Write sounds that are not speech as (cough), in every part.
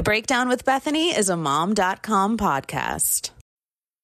The Breakdown with Bethany is a mom.com podcast.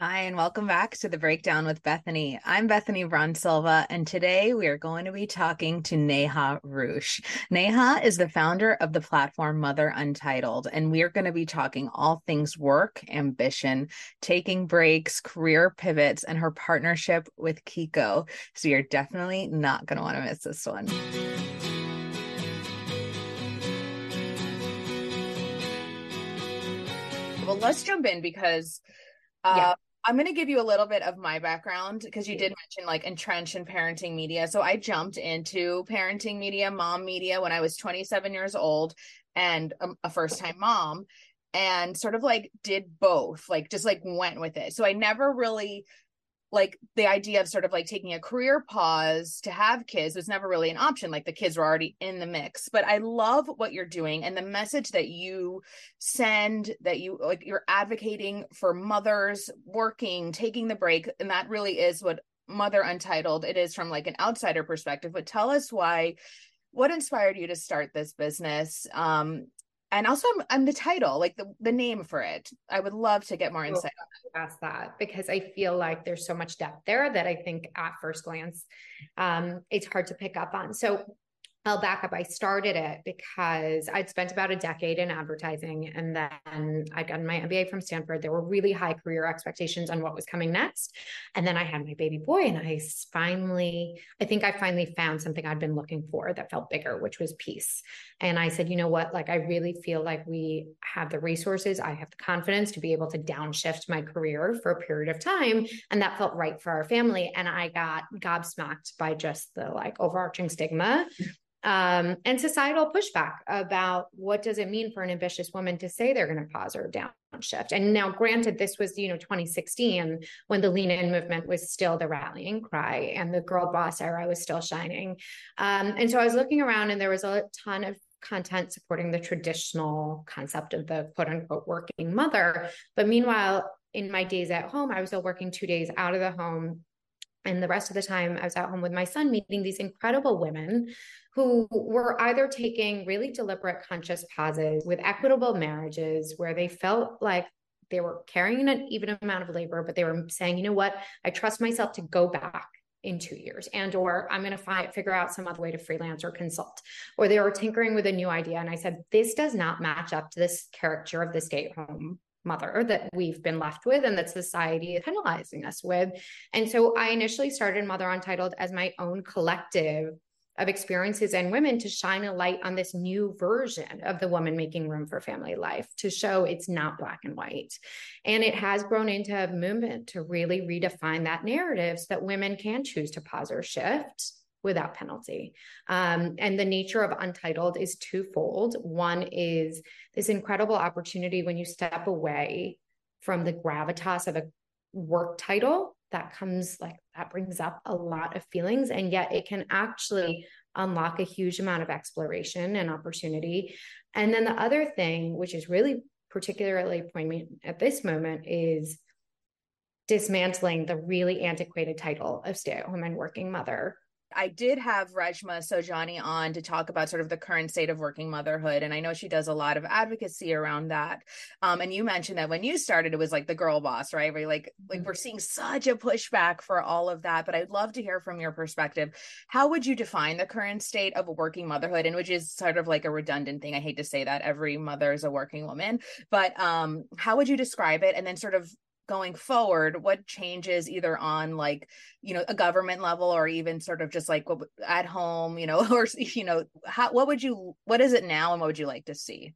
Hi, and welcome back to the Breakdown with Bethany. I'm Bethany Braun Silva, and today we are going to be talking to Neha Ruch. Neha is the founder of the platform Mother Untitled, and we are going to be talking all things work, ambition, taking breaks, career pivots, and her partnership with Chicco. So you're definitely not going to want to miss this one. Well, let's jump in because uh, yeah. I'm going to give you a little bit of my background because you did mention like entrenched in parenting media. So I jumped into parenting media, mom media when I was 27 years old and a, a first time mom and sort of like did both, like just like went with it. So I never really like the idea of sort of like taking a career pause to have kids was never really an option. Like the kids were already in the mix. But i love what you're doing and the message that you send that you like you're advocating for mothers working taking the break. And that really is what mother untitled it is from like an outsider perspective. But tell us why what inspired you to start this business? Um and also I'm, I'm, the title like the, the name for it. I would love to get more insight on ask that because i feel like there's so much depth there that i think at first glance um, it's hard to pick up on. So I'll back up. I started it because I'd spent about a decade in advertising and then I'd gotten my MBA from Stanford. There were really high career expectations on what was coming next. And then I had my baby boy and I finally, I think I finally found something I'd been looking for that felt bigger, which was peace. And I said, you know what? Like, I really feel like we have the resources, I have the confidence to be able to downshift my career for a period of time. And that felt right for our family. And I got gobsmacked by just the like overarching stigma um, and societal pushback about what does it mean for an ambitious woman to say they're going to pause or downshift. And now, granted, this was you know 2016 when the lean in movement was still the rallying cry and the girl boss era was still shining. Um, and so I was looking around, and there was a ton of content supporting the traditional concept of the quote unquote working mother. But meanwhile, in my days at home, I was still working two days out of the home and the rest of the time i was at home with my son meeting these incredible women who were either taking really deliberate conscious pauses with equitable marriages where they felt like they were carrying an even amount of labor but they were saying you know what? I trust myself to go back in two years and or i'm going to find figure out some other way to freelance or consult. Or they were tinkering with a new idea and i said this does not match up to this character of the stay-at-home mother that we've been left with and that society is penalizing us with and so i initially started mother untitled as my own collective of experiences and women to shine a light on this new version of the woman making room for family life to show it's not black and white. And it has grown into a movement to really redefine that narrative so that women can choose to pause or shift without penalty. Um, and the nature of Untitled is twofold. One is this incredible opportunity when you step away from the gravitas of a work title that comes like that brings up a lot of feelings and yet it can actually unlock a huge amount of exploration and opportunity and then the other thing which is really particularly poignant at this moment is dismantling the really antiquated title of stay-at-home and working mother I did have Reshma Saujani on to talk about sort of the current state of working motherhood. And I know she does a lot of advocacy around that. Um, and you mentioned that when you started, it was like the girl boss, right? Where like, like we're mm-hmm. seeing such a pushback for all of that. But I'd love to hear from your perspective. How would you define the current state of working motherhood? And which is sort of like a redundant thing. I hate to say that every mother is a working woman, but um, how would you describe it? And then sort of going forward what changes either on like you know a government level or even sort of just like at home you know (laughs) or you know how what would you what is it now and what would you like to see?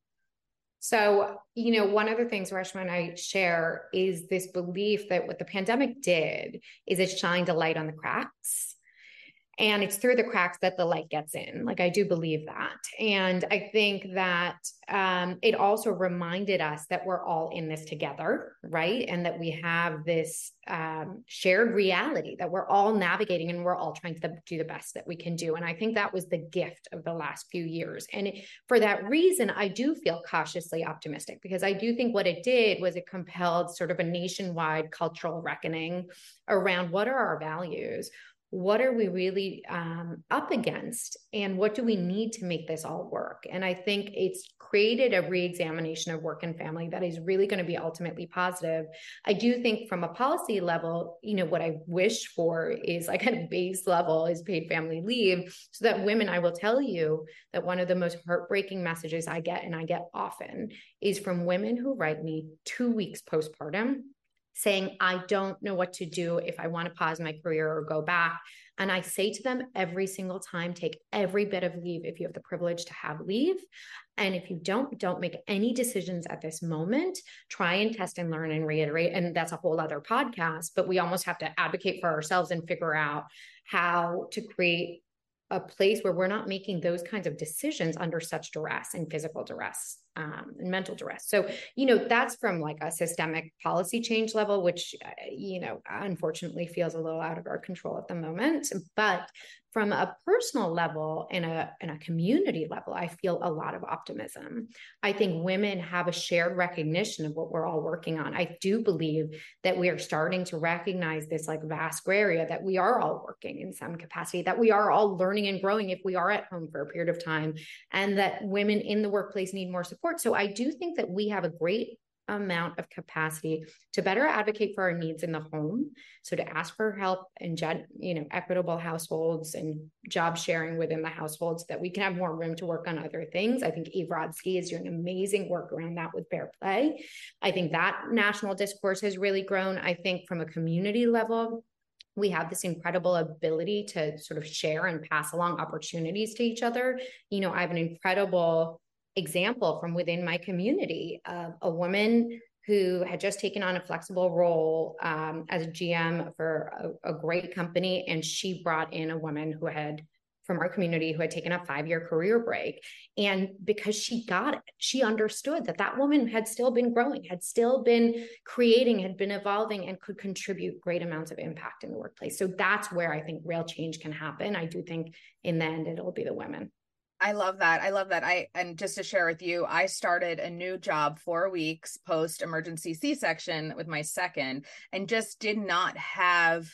So, you know, one of the things Reshma and I share is this belief that what the pandemic did is it shined a light on the cracks and it's through the cracks that the light gets in. Like i do believe that. And i think that um, it also reminded us that we're all in this together right? And that we have this um, shared reality that we're all navigating and we're all trying to do the best that we can do. And i think that was the gift of the last few years. And it, for that reason i do feel cautiously optimistic because i do think what it did was it compelled sort of a nationwide cultural reckoning around what are our values what are we really um, up against? And what do we need to make this all work? And i think it's created a re-examination of work and family that is really going to be ultimately positive. I do think from a policy level you know what i wish for is like at a base level is paid family leave so that women i will tell you that one of the most heartbreaking messages i get and i get often is from women who write me two weeks postpartum saying, I don't know what to do if I want to pause my career or go back. And I say to them every single time take every bit of leave if you have the privilege to have leave. And if you don't, don't make any decisions at this moment. Try and test and learn and reiterate. And that's a whole other podcast, but we almost have to advocate for ourselves and figure out how to create a place where we're not making those kinds of decisions under such duress and physical duress um, and mental duress. So, you know, that's from like a systemic policy change level, which, uh, you know, unfortunately feels a little out of our control at the moment. But from a personal level and a, and a community level, I feel a lot of optimism. I think women have a shared recognition of what we're all working on. I do believe that we are starting to recognize this like vast gray area that we are all working in some capacity, that we are all learning and growing if we are at home for a period of time, and that women in the workplace need more support. So I do think that we have a great amount of capacity to better advocate for our needs in the home. So to ask for help and you know equitable households and job sharing within the households that we can have more room to work on other things. I think eve rodsky is doing amazing work around that with fair play. I think that national discourse has really grown. I think from a community level we have this incredible ability to sort of share and pass along opportunities to each other. You know i have an incredible example from within my community of a woman who had just taken on a flexible role um, as a GM for a, a, great company. And she brought in a woman who had, from our community, who had taken a five year career break. And because she got it, she understood that that woman had still been growing, had still been creating, had been evolving, and could contribute great amounts of impact in the workplace. So that's where I think real change can happen. I do think in the end, it'll be the women. I love that. I love that. I and just to share with you, I started a new job 4 weeks post emergency C-section with my second and just did not have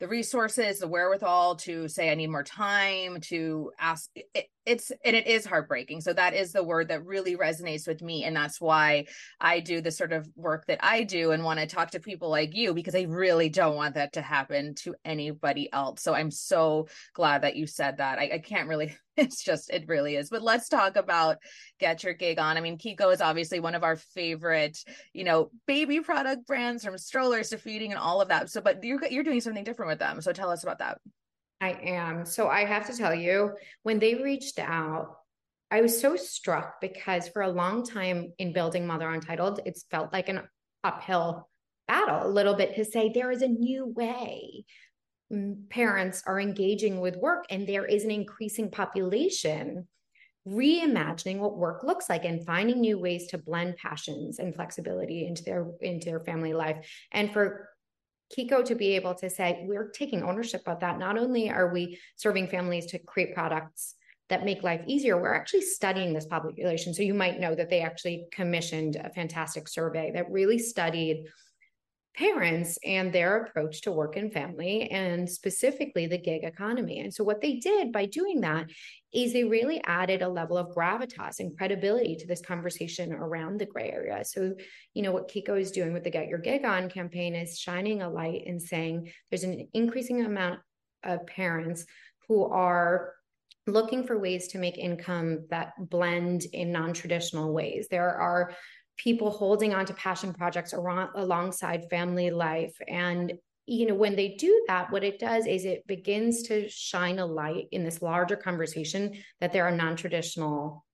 the resources, the wherewithal to say I need more time to ask it, it's and it is heartbreaking. So that is the word that really resonates with me and that's why I do the sort of work that I do and want to talk to people like you because I really don't want that to happen to anybody else. So I'm so glad that you said that. I, I can't really (laughs) it's just it really is but let's talk about get your gig on i mean Chicco is obviously one of our favorite you know baby product brands from strollers to feeding and all of that so but you're you're doing something different with them so tell us about that i am. So i have to tell you when they reached out i was so struck because for a long time in building mother untitled it's felt like an uphill battle a little bit to say there is a new way parents are engaging with work and there is an increasing population reimagining what work looks like and finding new ways to blend passions and flexibility into their into their family life. And for Chicco to be able to say we're taking ownership of that. Not only are we serving families to create products that make life easier we're actually studying this population. So you might know that they actually commissioned a fantastic survey that really studied parents and their approach to work and family and specifically the gig economy. And so what they did by doing that is they really added a level of gravitas and credibility to this conversation around the gray area. So, you know, what Chicco is doing with the Get Your Gig On campaign is shining a light and saying there's an increasing amount of parents who are looking for ways to make income that blend in non-traditional ways. There are people holding on to passion projects around, alongside family life. And you know when they do that what it does is it begins to shine a light in this larger conversation that there are non-traditional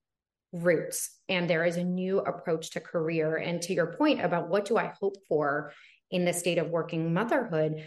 routes and there is a new approach to career. And to your point about what do i hope for in the state of working motherhood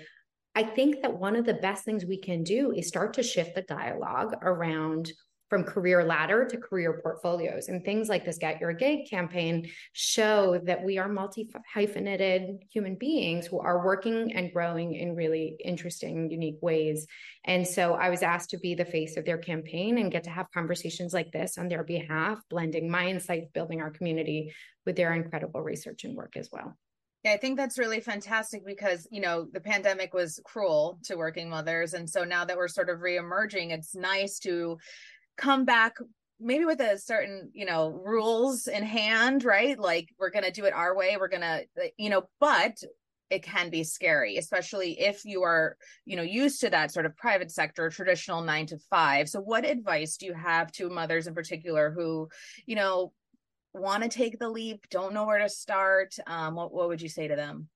I think that one of the best things we can do is start to shift the dialogue around from career ladder to career portfolios. And things like this Get Your Gig campaign show that we are multi hyphenated human beings who are working and growing in really interesting, unique ways. And so I was asked to be the face of their campaign and get to have conversations like this on their behalf, blending my insights, building our community with their incredible research and work as well. Yeah, I think that's really fantastic because, you know, the pandemic was cruel to working mothers. And so now that we're sort of reemerging, it's nice to come back maybe with a certain you know rules in hand right? Like we're to do it our way we're to you know but it can be scary especially if you are you know used to that sort of private sector traditional 9 to 5 so what advice do you have to mothers in particular who you know want to take the leap don't know where to start? Um what, what would you say to them?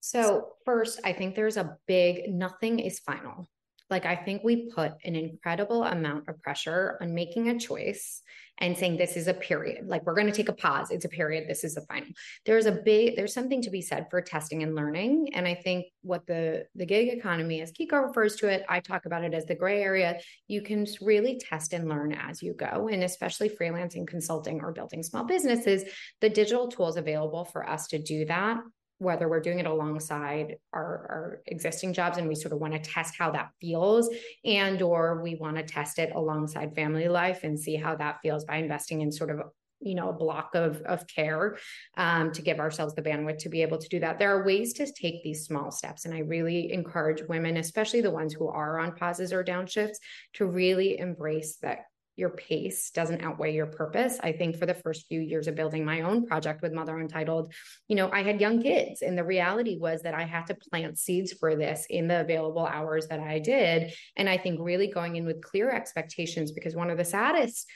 So first i think there's a big nothing is final like, I think we put an incredible amount of pressure on making a choice and saying this is a period. Like, we're going to take a pause. It's a period. This is the final. There's a big, there's something to be said for testing and learning. And I think what the, the gig economy, as Chicco refers to it, I talk about it as the gray area. You can really test and learn as you go. And especially freelancing, consulting, or building small businesses, the digital tools available for us to do that whether we're doing it alongside our, our existing jobs and we sort of want to test how that feels and or we want to test it alongside family life and see how that feels by investing in sort of you know a block of of care um, to give ourselves the bandwidth to be able to do that. There are ways to take these small steps and i really encourage women especially the ones who are on pauses or downshifts to really embrace that your pace doesn't outweigh your purpose. I think for the first few years of building my own project with Mother Untitled, you know, I had young kids, and the reality was that I had to plant seeds for this in the available hours that I did. And I think really going in with clear expectations, because one of the saddest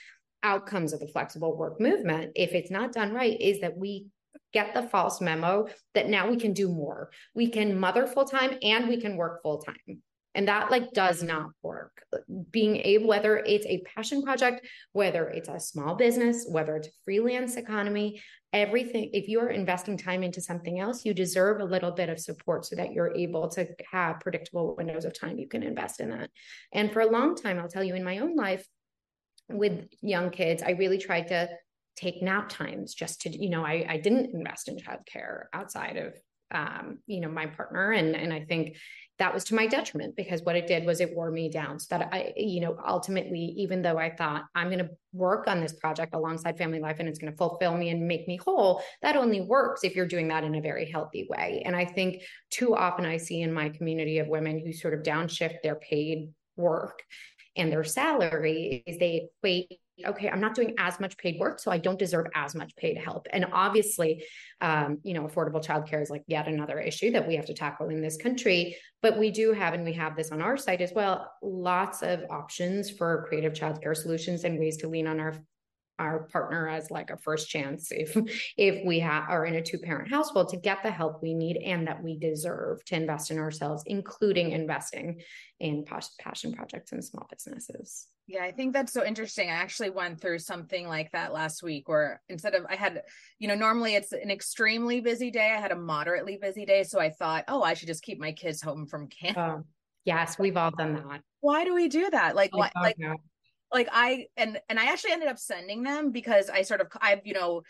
outcomes of the flexible work movement, if it's not done right, is that we get the false memo that now we can do more. We can mother full time and we can work full time and that like does not work. Being able whether it's a passion project whether it's a small business whether it's a freelance economy everything if you're investing time into something else you deserve a little bit of support so that you're able to have predictable windows of time you can invest in that. And for a long time i'll tell you in my own life with young kids i really tried to take nap times just to you know i, I didn't invest in childcare outside of um, you know my partner and and i think that was to my detriment because what it did was it wore me down so that i you know ultimately even though i thought i'm going to work on this project alongside family life and it's going to fulfill me and make me whole that only works if you're doing that in a very healthy way and i think too often i see in my community of women who sort of downshift their paid work and their salary is they equate okay i'm not doing as much paid work so i don't deserve as much paid help. And obviously um, you know affordable childcare is like yet another issue that we have to tackle in this country. But we do have and we have this on our site as well lots of options for creative childcare solutions and ways to lean on our our partner as like a first chance if if we have are in a two parent household to get the help we need and that we deserve to invest in ourselves including investing in passion projects and small businesses. Yeah i think that's so interesting. I actually went through something like that last week where instead of i had you know normally it's an extremely busy day i had a moderately busy day so i thought oh i should just keep my kids home from camp. Oh, yes we've all done that. Why do we do that? Like why like like I and and I actually ended up sending them because I sort of I've you know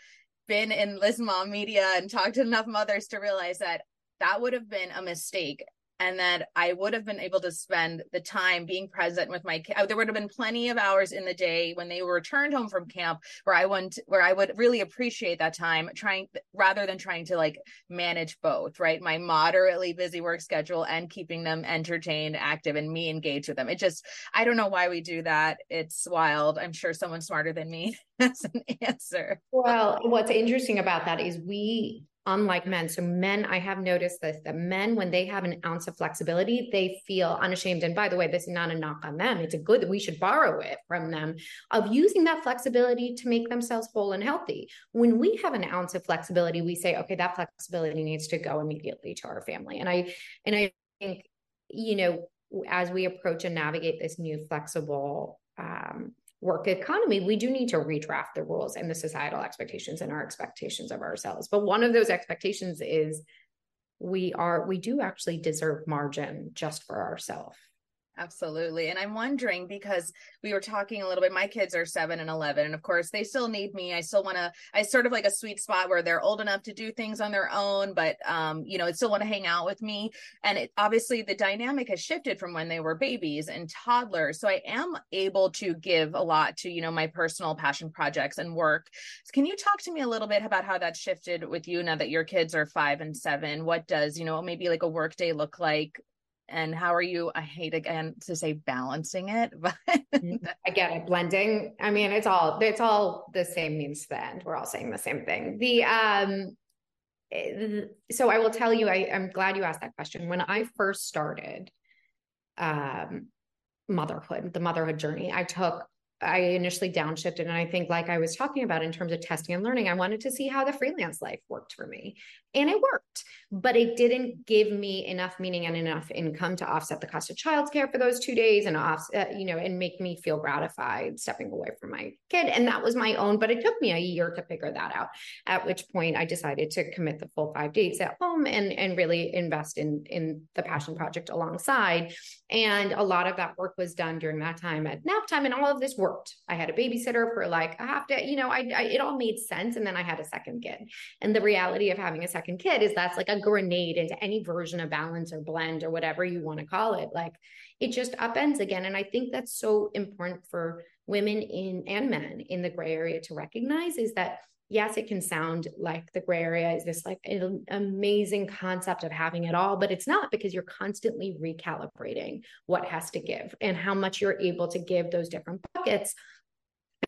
been in Liz Mom media and talked to enough mothers to realize that that would have been a mistake and that I would have been able to spend the time being present with my kids. Uh, there would have been plenty of hours in the day when they returned home from camp where I went, where I would really appreciate that time trying rather than trying to like manage both, right? My moderately busy work schedule and keeping them entertained, active, and me engaged with them. It just, I don't know why we do that. It's wild. I'm sure someone smarter than me (laughs) has an answer. Well, what's interesting about that is we unlike men. So, men, I have noticed this that men, when they have an ounce of flexibility, they feel unashamed. And by the way, this is not a knock on them. It's a good that we should borrow it from them of using that flexibility to make themselves whole and healthy. When we have an ounce of flexibility, we say, okay, that flexibility needs to go immediately to our family. And I, and I think, you know, as we approach and navigate this new flexible um, work economy, we do need to redraft the rules and the societal expectations and our expectations of ourselves. But one of those expectations is we are we do actually deserve margin just for ourselves Absolutely. And I'm wondering because we were talking a little bit, my kids are seven and 11. And of course, they still need me. I still want to, I sort of like a sweet spot where they're old enough to do things on their own, but, um, you know, I still want to hang out with me. And it, obviously, the dynamic has shifted from when they were babies and toddlers. So I am able to give a lot to, you know, my personal passion projects and work. So can you talk to me a little bit about how that shifted with you now that your kids are five and seven? What does, you know, maybe like a work day look like and how are you i hate again to say balancing it (laughs) but mm-hmm. i get it blending i mean it's all it's all the same means to the end we're all saying the same thing the um eh, so i will tell you I, i'm glad you asked that question when i first started um motherhood the motherhood journey i took I initially downshifted. And I think, like I was talking about in terms of testing and learning, I wanted to see how the freelance life worked for me. And it worked, but it didn't give me enough meaning and enough income to offset the cost of childcare for those two days and offset, uh, you know, and make me feel gratified stepping away from my kid. And that was my own, but it took me a year to figure that out. At which point I decided to commit the full five days at home and, and really invest in, in the passion project alongside. And a lot of that work was done during that time at nap time and all of this worked. I had a babysitter for like a half day, you know, I, I it all made sense. And then I had a second kid. And the reality of having a second kid is that's like a grenade into any version of balance or blend or whatever you want to call it. Like it just upends again. And I think that's so important for women in and men in the gray area to recognize is that yes, it can sound like the gray area is this like an amazing concept of having it all, but it's not because you're constantly recalibrating what has to give and how much you're able to give those different buckets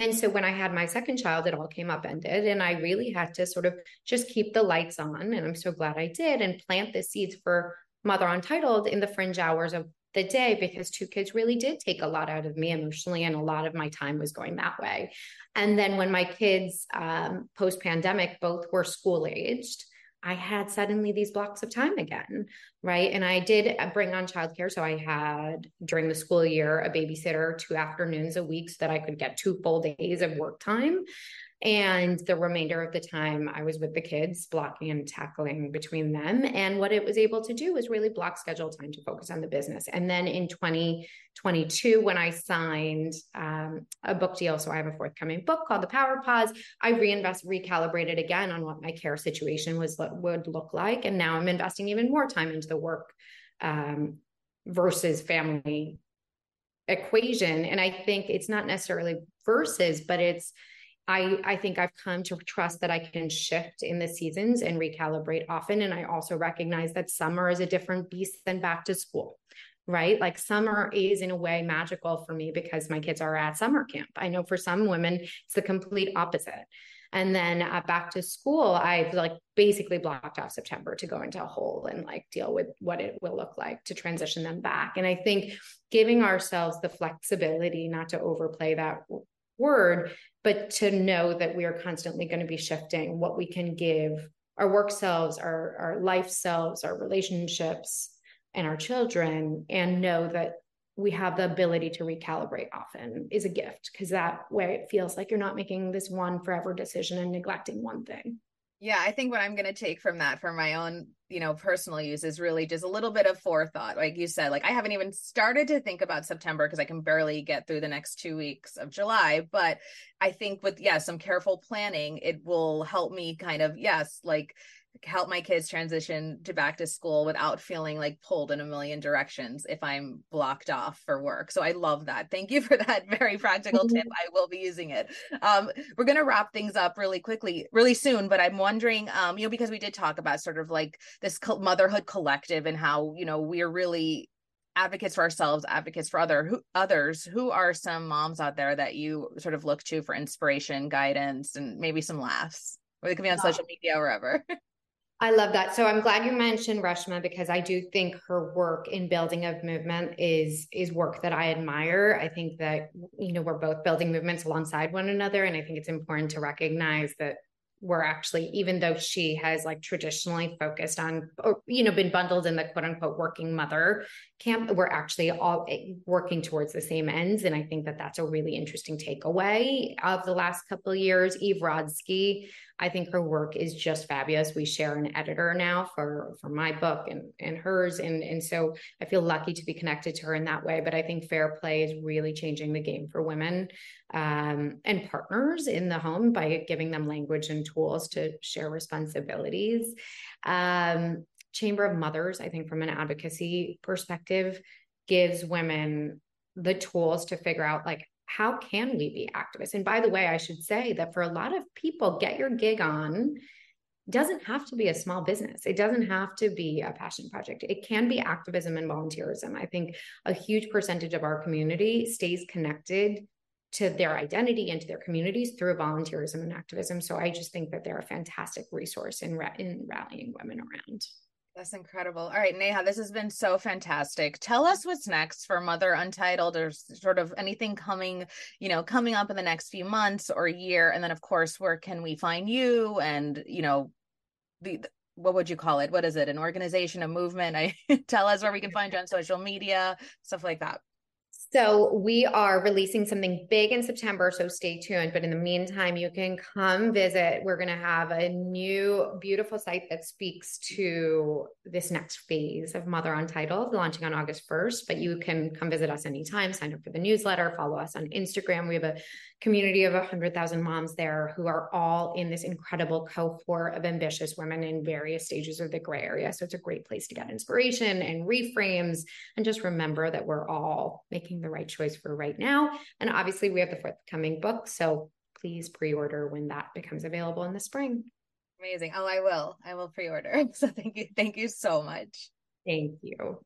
and so when I had my second child, it all came upended. And I really had to sort of just keep the lights on. And I'm so glad I did and plant the seeds for Mother Untitled in the fringe hours of the day because two kids really did take a lot out of me emotionally. And a lot of my time was going that way. And then when my kids, um, post pandemic, both were school aged, I had suddenly these blocks of time again, right? And I did uh, bring on childcare. So I had during the school year a babysitter two afternoons a week so that I could get two full days of work time. And the remainder of the time, I was with the kids, blocking and tackling between them. And what it was able to do was really block schedule time to focus on the business. And then in 2022, when I signed um, a book deal, so I have a forthcoming book called The Power Pause, I reinvest, recalibrated again on what my care situation was would look like. And now I'm investing even more time into the work um, versus family equation. And I think it's not necessarily versus, but it's I, I think I've come to trust that I can shift in the seasons and recalibrate often. And I also recognize that summer is a different beast than back to school, right? Like summer is in a way magical for me because my kids are at summer camp. I know for some women, it's the complete opposite. And then uh, back to school, I've like basically blocked off September to go into a hole and like deal with what it will look like to transition them back. And I think giving ourselves the flexibility not to overplay that word, but to know that we are constantly going to be shifting what we can give our work selves, our, our life selves, our relationships, and our children, and know that we have the ability to recalibrate often is a gift because that way it feels like you're not making this one forever decision and neglecting one thing. Yeah, I think what I'm going to take from that for my own, you know, personal use is really just a little bit of forethought. Like you said, like I haven't even started to think about September because I can barely get through the next 2 weeks of July, but I think with yeah, some careful planning, it will help me kind of yes, like help my kids transition to back to school without feeling like pulled in a million directions if I'm blocked off for work. So I love that. Thank you for that very practical tip. Mm-hmm. I will be using it. Um, we're going to wrap things up really quickly, really soon, but I'm wondering, um, you know, because we did talk about sort of like this motherhood collective and how, you know, we're really advocates for ourselves, advocates for other who, others. Who are some moms out there that you sort of look to for inspiration, guidance, and maybe some laughs? Or they could be on social media or wherever. (laughs) I love that. So I'm glad you mentioned Reshma because I do think her work in building of movement is is work that I admire. I think that you know we're both building movements alongside one another, and I think it's important to recognize that we're actually even though she has like traditionally focused on or you know been bundled in the quote unquote working mother camp we're actually all eh, working towards the same ends and i think that that's a really interesting takeaway of the last couple of years eve rodsky I think her work is just fabulous. We share an editor now for for my book and and hers, and and so I feel lucky to be connected to her in that way. But I think Fair Play is really changing the game for women um, and partners in the home by giving them language and tools to share responsibilities. Um, Chamber of Mothers, I think, from an advocacy perspective, gives women the tools to figure out like how can we be activists? And by the way i should say that for a lot of people get your gig on doesn't have to be a small business. It doesn't have to be a passion project. It can be activism and volunteerism. I think a huge percentage of our community stays connected to their identity and to their communities through volunteerism and activism. So i just think that they're a fantastic resource in, in rallying women around that's incredible. All right, Neha, this has been so fantastic. Tell us what's next for Mother Untitled or sort of anything coming, you know, coming up in the next few months or year. And then of course, where can we find you and, you know, the, what would you call it? What is it? An organization, a movement? I (laughs) tell us where we can find you on social media, stuff like that. So we are releasing something big in September, so stay tuned. But in the meantime, you can come visit. We're going to have a new beautiful site that speaks to this next phase of Mother Untitled, launching on August 1st. But you can come visit us anytime, sign up for the newsletter, follow us on Instagram. We have a community of 100,000 moms there who are all in this incredible cohort of ambitious women in various stages of the gray area. So it's a great place to get inspiration and reframes and just remember that we're all making the right choice for right now. And obviously, we have the forthcoming book. So please pre order when that becomes available in the spring. Amazing. Oh, I will. I will pre order. (laughs) So thank you. Thank you so much. Thank you.